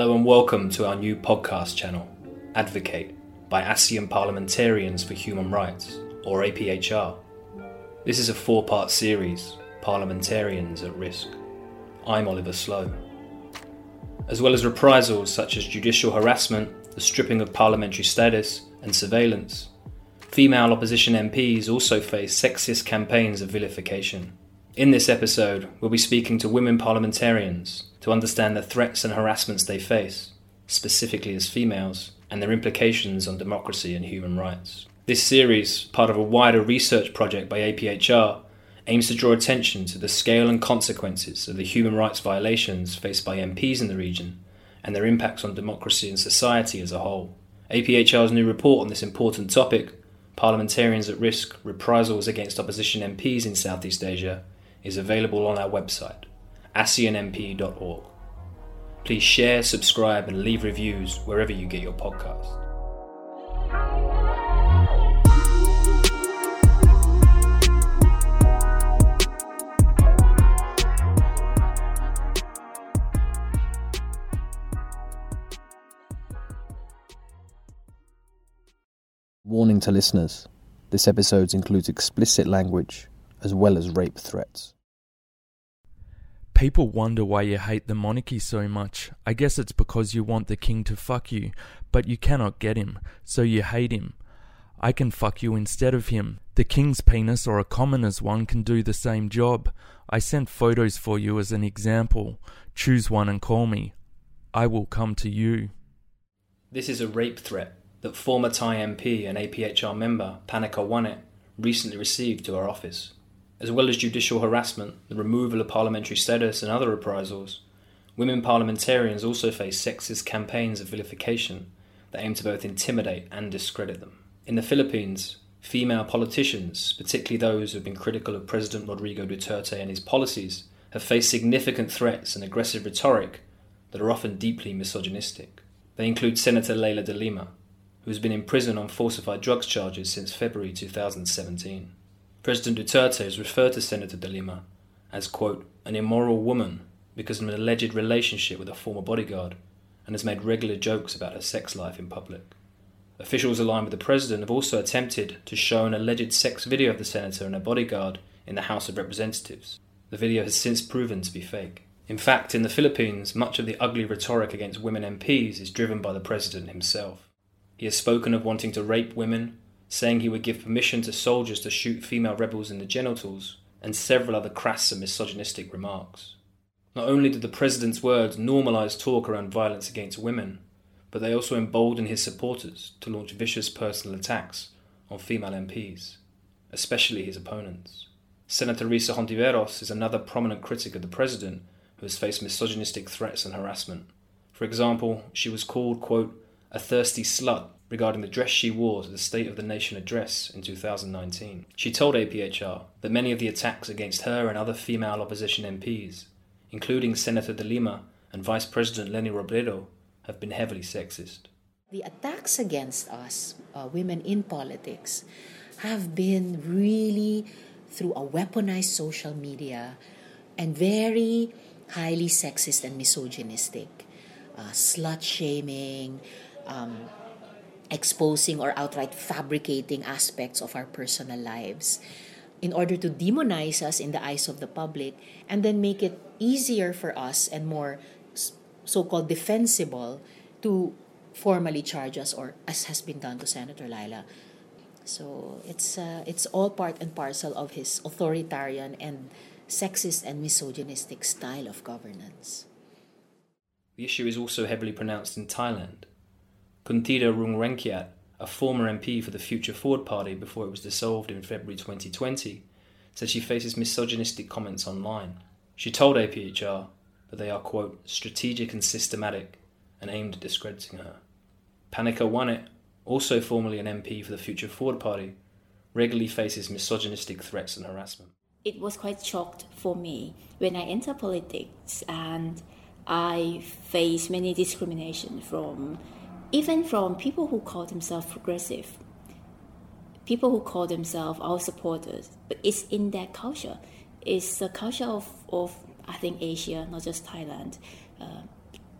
Hello and welcome to our new podcast channel, Advocate, by ASEAN Parliamentarians for Human Rights, or APHR. This is a four part series, Parliamentarians at Risk. I'm Oliver Slow. As well as reprisals such as judicial harassment, the stripping of parliamentary status, and surveillance, female opposition MPs also face sexist campaigns of vilification. In this episode, we'll be speaking to women parliamentarians to understand the threats and harassments they face, specifically as females, and their implications on democracy and human rights. This series, part of a wider research project by APHR, aims to draw attention to the scale and consequences of the human rights violations faced by MPs in the region and their impacts on democracy and society as a whole. APHR's new report on this important topic, Parliamentarians at Risk Reprisals Against Opposition MPs in Southeast Asia, is available on our website, aseanmp.org. Please share, subscribe, and leave reviews wherever you get your podcast. Warning to listeners this episode includes explicit language as well as rape threats. People wonder why you hate the monarchy so much. I guess it's because you want the king to fuck you, but you cannot get him, so you hate him. I can fuck you instead of him. The king's penis or a commoner's one can do the same job. I sent photos for you as an example. Choose one and call me. I will come to you. This is a rape threat that former Thai MP and APHR member Pannika Wanich recently received to her office as well as judicial harassment, the removal of parliamentary status, and other reprisals, women parliamentarians also face sexist campaigns of vilification that aim to both intimidate and discredit them. In the Philippines, female politicians, particularly those who have been critical of President Rodrigo Duterte and his policies, have faced significant threats and aggressive rhetoric that are often deeply misogynistic. They include Senator Leila de Lima, who has been in prison on falsified drugs charges since February 2017. President Duterte has referred to Senator de Lima as, quote, an immoral woman because of an alleged relationship with a former bodyguard and has made regular jokes about her sex life in public. Officials aligned with the president have also attempted to show an alleged sex video of the senator and her bodyguard in the House of Representatives. The video has since proven to be fake. In fact, in the Philippines, much of the ugly rhetoric against women MPs is driven by the president himself. He has spoken of wanting to rape women, saying he would give permission to soldiers to shoot female rebels in the genitals, and several other crass and misogynistic remarks. Not only did the president's words normalise talk around violence against women, but they also emboldened his supporters to launch vicious personal attacks on female MPs, especially his opponents. Senator Risa Hontiveros is another prominent critic of the president who has faced misogynistic threats and harassment. For example, she was called, quote, a thirsty slut regarding the dress she wore to the State of the Nation address in 2019. She told APHR that many of the attacks against her and other female opposition MPs, including Senator De Lima and Vice President Leni Robredo, have been heavily sexist. The attacks against us, uh, women in politics, have been really through a weaponized social media and very highly sexist and misogynistic. Uh, slut shaming, um, exposing or outright fabricating aspects of our personal lives in order to demonize us in the eyes of the public and then make it easier for us and more so called defensible to formally charge us or as has been done to Senator Leila. So it's uh, it's all part and parcel of his authoritarian and sexist and misogynistic style of governance. The issue is also heavily pronounced in Thailand, Kunthida Rungruengkiat, a former MP for the Future Forward Party before it was dissolved in February 2020, said she faces misogynistic comments online. She told APHR that they are, quote, strategic and systematic and aimed at discrediting her. Pannika Wanich, also formerly an MP for the Future Forward Party, regularly faces misogynistic threats and harassment. It was quite shocked for me when I entered politics and I faced many discrimination from even from people who call themselves progressive, people who call themselves our supporters, but it's in that culture. It's the culture of, of I think Asia, not just Thailand. Uh,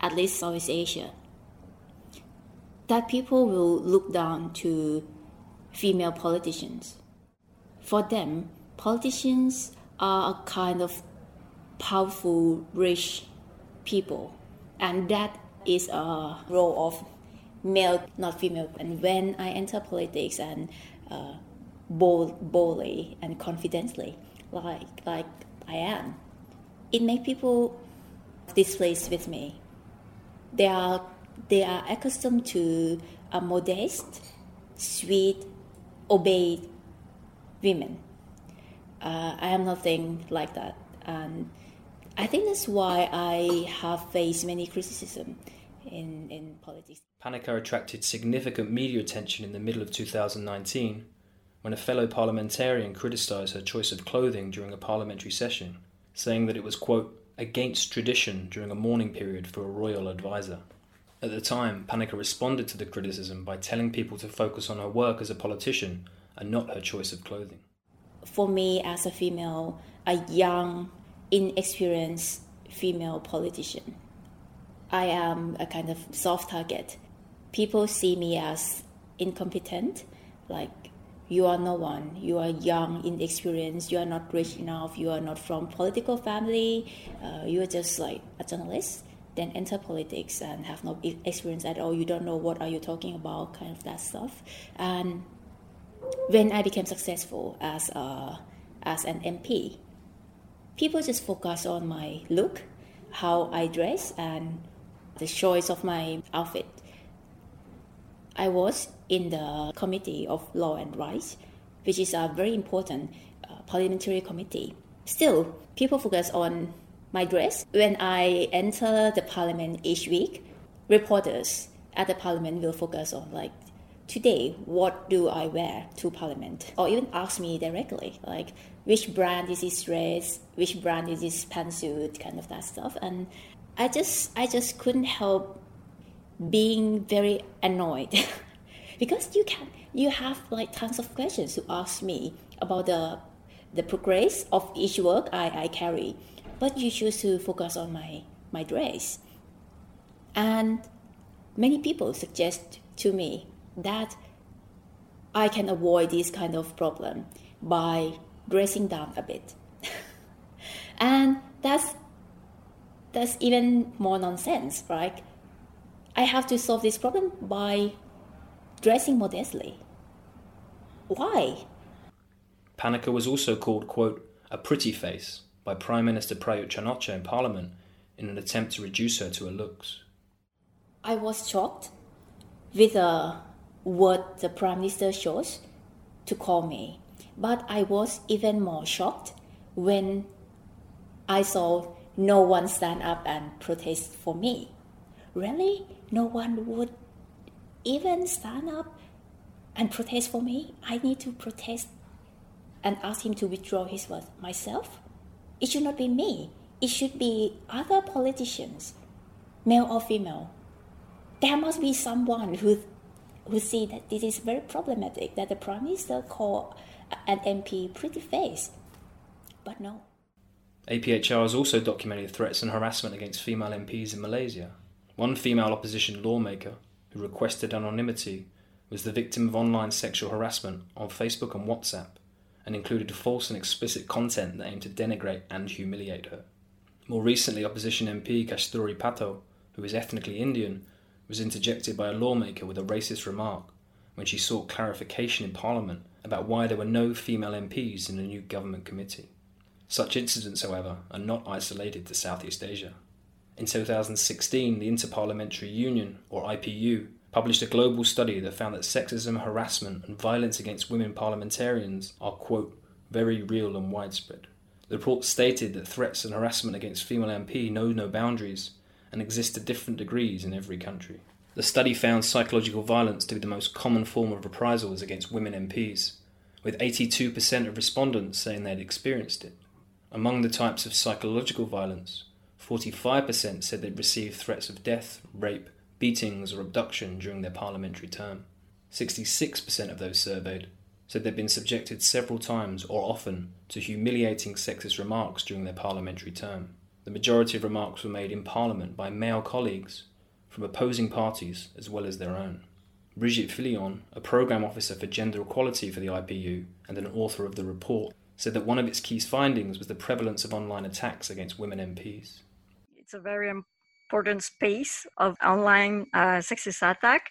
at least Southeast Asia, that people will look down to female politicians. For them, politicians are a kind of powerful, rich people, and that is a role of male, not female. And when I enter politics and uh, bold, boldly and confidently, like like I am, it makes people displeased with me. They are they are accustomed to a modest, sweet, obeyed women. Uh, I am nothing like that, and I think that's why I have faced many criticism in, in politics. Pannika attracted significant media attention in the middle of 2019 when a fellow parliamentarian criticised her choice of clothing during a parliamentary session, saying that it was, quote, against tradition during a mourning period for a royal advisor. At the time, Pannika responded to the criticism by telling people to focus on her work as a politician and not her choice of clothing. For me, as a female, a young, inexperienced female politician, I am a kind of soft target. People see me as incompetent, like you are no one, you are young, inexperienced, you are not rich enough, you are not from political family, uh, you are just like a journalist. Then enter politics and have no experience at all. You don't know what are you talking about, kind of that stuff. And when I became successful as a, as an MP, people just focus on my look, how I dress, and the choice of my outfit. I was in the Committee of Law and Rights, which is a very important uh, parliamentary committee. Still, people focus on my dress. When I enter the parliament each week, reporters at the parliament will focus on like today what do I wear to parliament or even ask me directly like which brand is this dress, which brand is this pantsuit, kind of that stuff. And I just I just couldn't help being very annoyed because you can you have like tons of questions to ask me about the the progress of each work I, I carry, but you choose to focus on my my dress. And many people suggest to me that I can avoid this kind of problem by dressing down a bit. and that's that's even more nonsense, right? I have to solve this problem by dressing modestly. Why? Pannika was also called, quote, a pretty face by Prime Minister Prayut Chan-o-cha in Parliament in an attempt to reduce her to her looks. I was shocked with uh, what the Prime Minister chose to call me. But I was even more shocked when I saw no one stand up and protest for me. Really? No one would even stand up and protest for me? I need to protest and ask him to withdraw his word myself? It should not be me. It should be other politicians, male or female. There must be someone who who see that this is very problematic that the prime minister call an MP pretty face. But no. APHR has also documented threats and harassment against female MPs in Malaysia. One female opposition lawmaker who requested anonymity was the victim of online sexual harassment on Facebook and WhatsApp and included false and explicit content that aimed to denigrate and humiliate her. More recently, opposition MP Kasthuri Patto, who is ethnically Indian, was interjected by a lawmaker with a racist remark when she sought clarification in Parliament about why there were no female MPs in the new government committee. Such incidents, however, are not isolated to Southeast Asia. In 2016, the Interparliamentary Union, or IPU, published a global study that found that sexism, harassment, and violence against women parliamentarians are, quote, very real and widespread. The report stated that threats and harassment against female MP know no boundaries and exist to different degrees in every country. The study found psychological violence to be the most common form of reprisals against women MPs, with 82% of respondents saying they'd experienced it. Among the types of psychological violence, 45% said they'd received threats of death, rape, beatings, or abduction during their parliamentary term. 66% of those surveyed said they'd been subjected several times or often to humiliating sexist remarks during their parliamentary term. The majority of remarks were made in Parliament by male colleagues from opposing parties as well as their own. Brigitte Filion, a programme officer for gender equality for the IPU and an author of the report, said that one of its key findings was the prevalence of online attacks against women MPs. It's a very important space of online uh, sexist attack,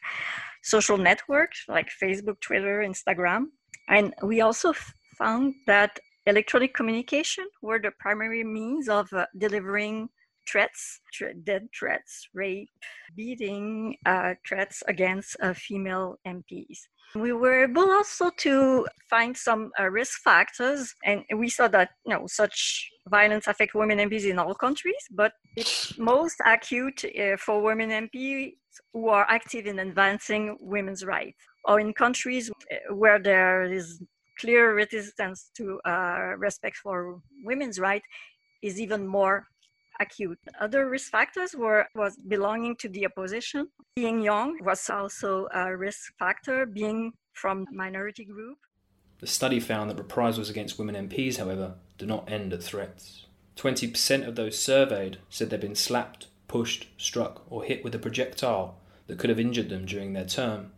social networks like Facebook, Twitter, Instagram. And we also found that electronic communication were the primary means of uh, delivering threats, dead threats, rape, beating uh, threats against uh, female MPs. We were able also to find some uh, risk factors, and we saw that you know such violence affect women MPs in all countries, but it's most acute uh, for women MPs who are active in advancing women's rights, or in countries uh, where there is clear resistance to uh, respect for women's rights is even more acute. Other risk factors were was belonging to the opposition. Being young was also a risk factor, being from minority group. The study found that reprisals against women MPs, however, do not end at threats. 20% of those surveyed said they'd been slapped, pushed, struck, or hit with a projectile that could have injured them during their term,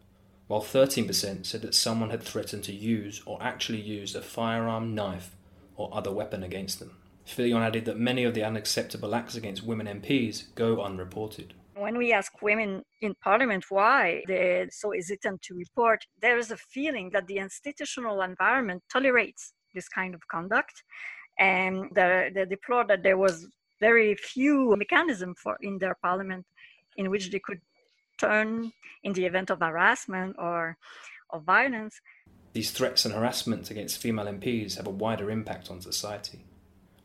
while 13% said that someone had threatened to use or actually used a firearm, knife, or other weapon against them. Filion added that many of the unacceptable acts against women MPs go unreported. When we ask women in parliament why they're so hesitant to report, there is a feeling that the institutional environment tolerates this kind of conduct. And they, they deplore that there was very few mechanism for in their parliament in which they could turn in the event of harassment or of violence. These threats and harassment against female MPs have a wider impact on society.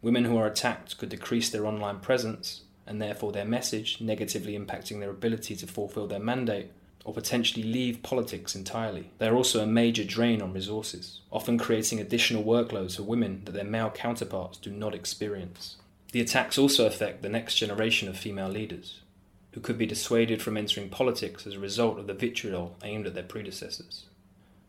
Women who are attacked could decrease their online presence and therefore their message, negatively impacting their ability to fulfill their mandate or potentially leave politics entirely. They are also a major drain on resources, often creating additional workloads for women that their male counterparts do not experience. The attacks also affect the next generation of female leaders, who could be dissuaded from entering politics as a result of the vitriol aimed at their predecessors.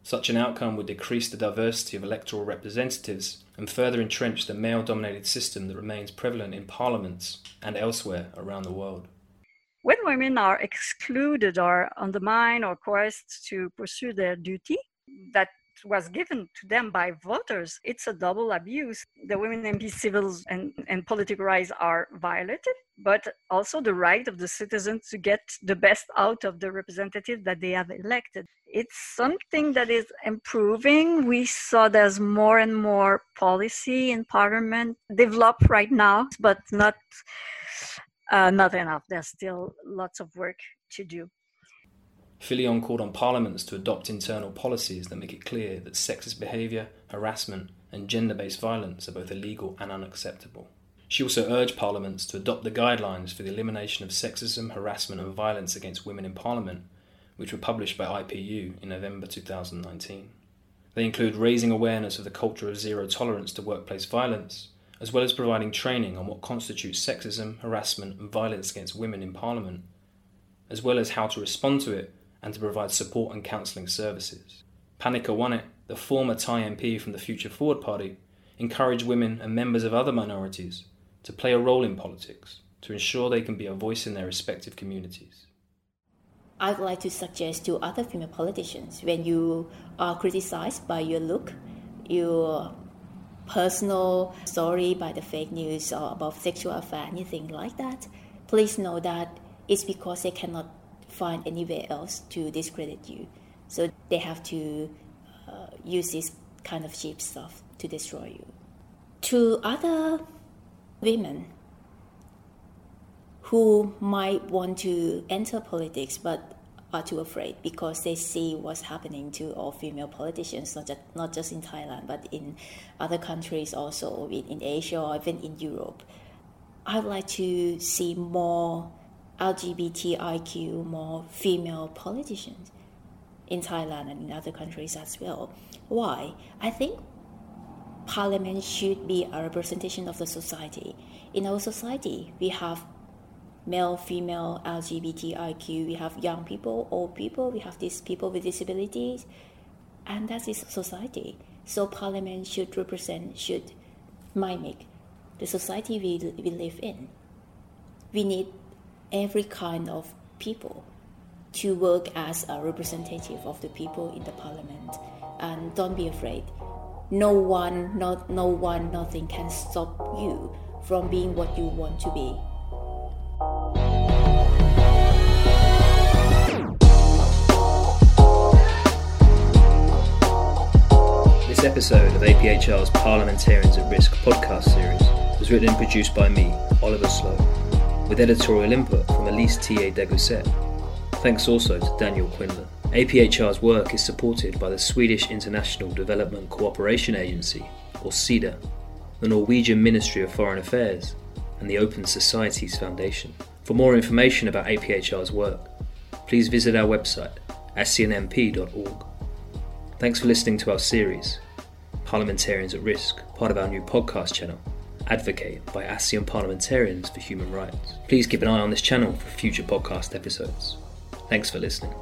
Such an outcome would decrease the diversity of electoral representatives and further entrench the male dominated system that remains prevalent in parliaments and elsewhere around the world. When women are excluded or undermined or coerced to pursue their duty, that was given to them by voters, it's a double abuse. The women MP civil and, and political rights are violated, but also the right of the citizens to get the best out of the representative that they have elected. It's something that is improving. We saw there's more and more policy in parliament develop right now, but not uh, not enough. There's still lots of work to do. Filion called on parliaments to adopt internal policies that make it clear that sexist behaviour, harassment, and gender based violence are both illegal and unacceptable. She also urged parliaments to adopt the guidelines for the elimination of sexism, harassment, and violence against women in parliament, which were published by IPU in November 2019. They include raising awareness of the culture of zero tolerance to workplace violence, as well as providing training on what constitutes sexism, harassment, and violence against women in parliament, as well as how to respond to it and to provide support and counselling services. Pannika Wanich, the former Thai MP from the Future Forward Party, encouraged women and members of other minorities to play a role in politics to ensure they can be a voice in their respective communities. I would like to suggest to other female politicians when you are criticized by your look, your personal story by the fake news or about sexual affair, anything like that, please know that it's because they cannot find anywhere else to discredit you. So they have to uh, use this kind of cheap stuff to destroy you. To other women who might want to enter politics but are too afraid because they see what's happening to all female politicians, not just, not just in Thailand, but in other countries also, in, in Asia or even in Europe. I'd like to see more LGBTIQ, more female politicians in Thailand and in other countries as well. Why? I think parliament should be a representation of the society. In our society, we have male, female, LGBTIQ, we have young people, old people, we have these people with disabilities, and that is society. So parliament should represent, should mimic the society we, we live in. We need every kind of people to work as a representative of the people in the parliament. And don't be afraid. No one, not no one, nothing can stop you from being what you want to be. This episode of APHR's Parliamentarians at Risk podcast series was written and produced by me, Oliver Slow, with editorial input from Elise T.A. Degousset. Thanks also to Daniel Quinlan. APHR's work is supported by the Swedish International Development Cooperation Agency, or SIDA, the Norwegian Ministry of Foreign Affairs, and the Open Societies Foundation. For more information about APHR's work, please visit our website, aseanmp.org. Thanks for listening to our series, Parliamentarians at Risk, part of our new podcast channel, Advocate by ASEAN Parliamentarians for Human Rights. Please keep an eye on this channel for future podcast episodes. Thanks for listening.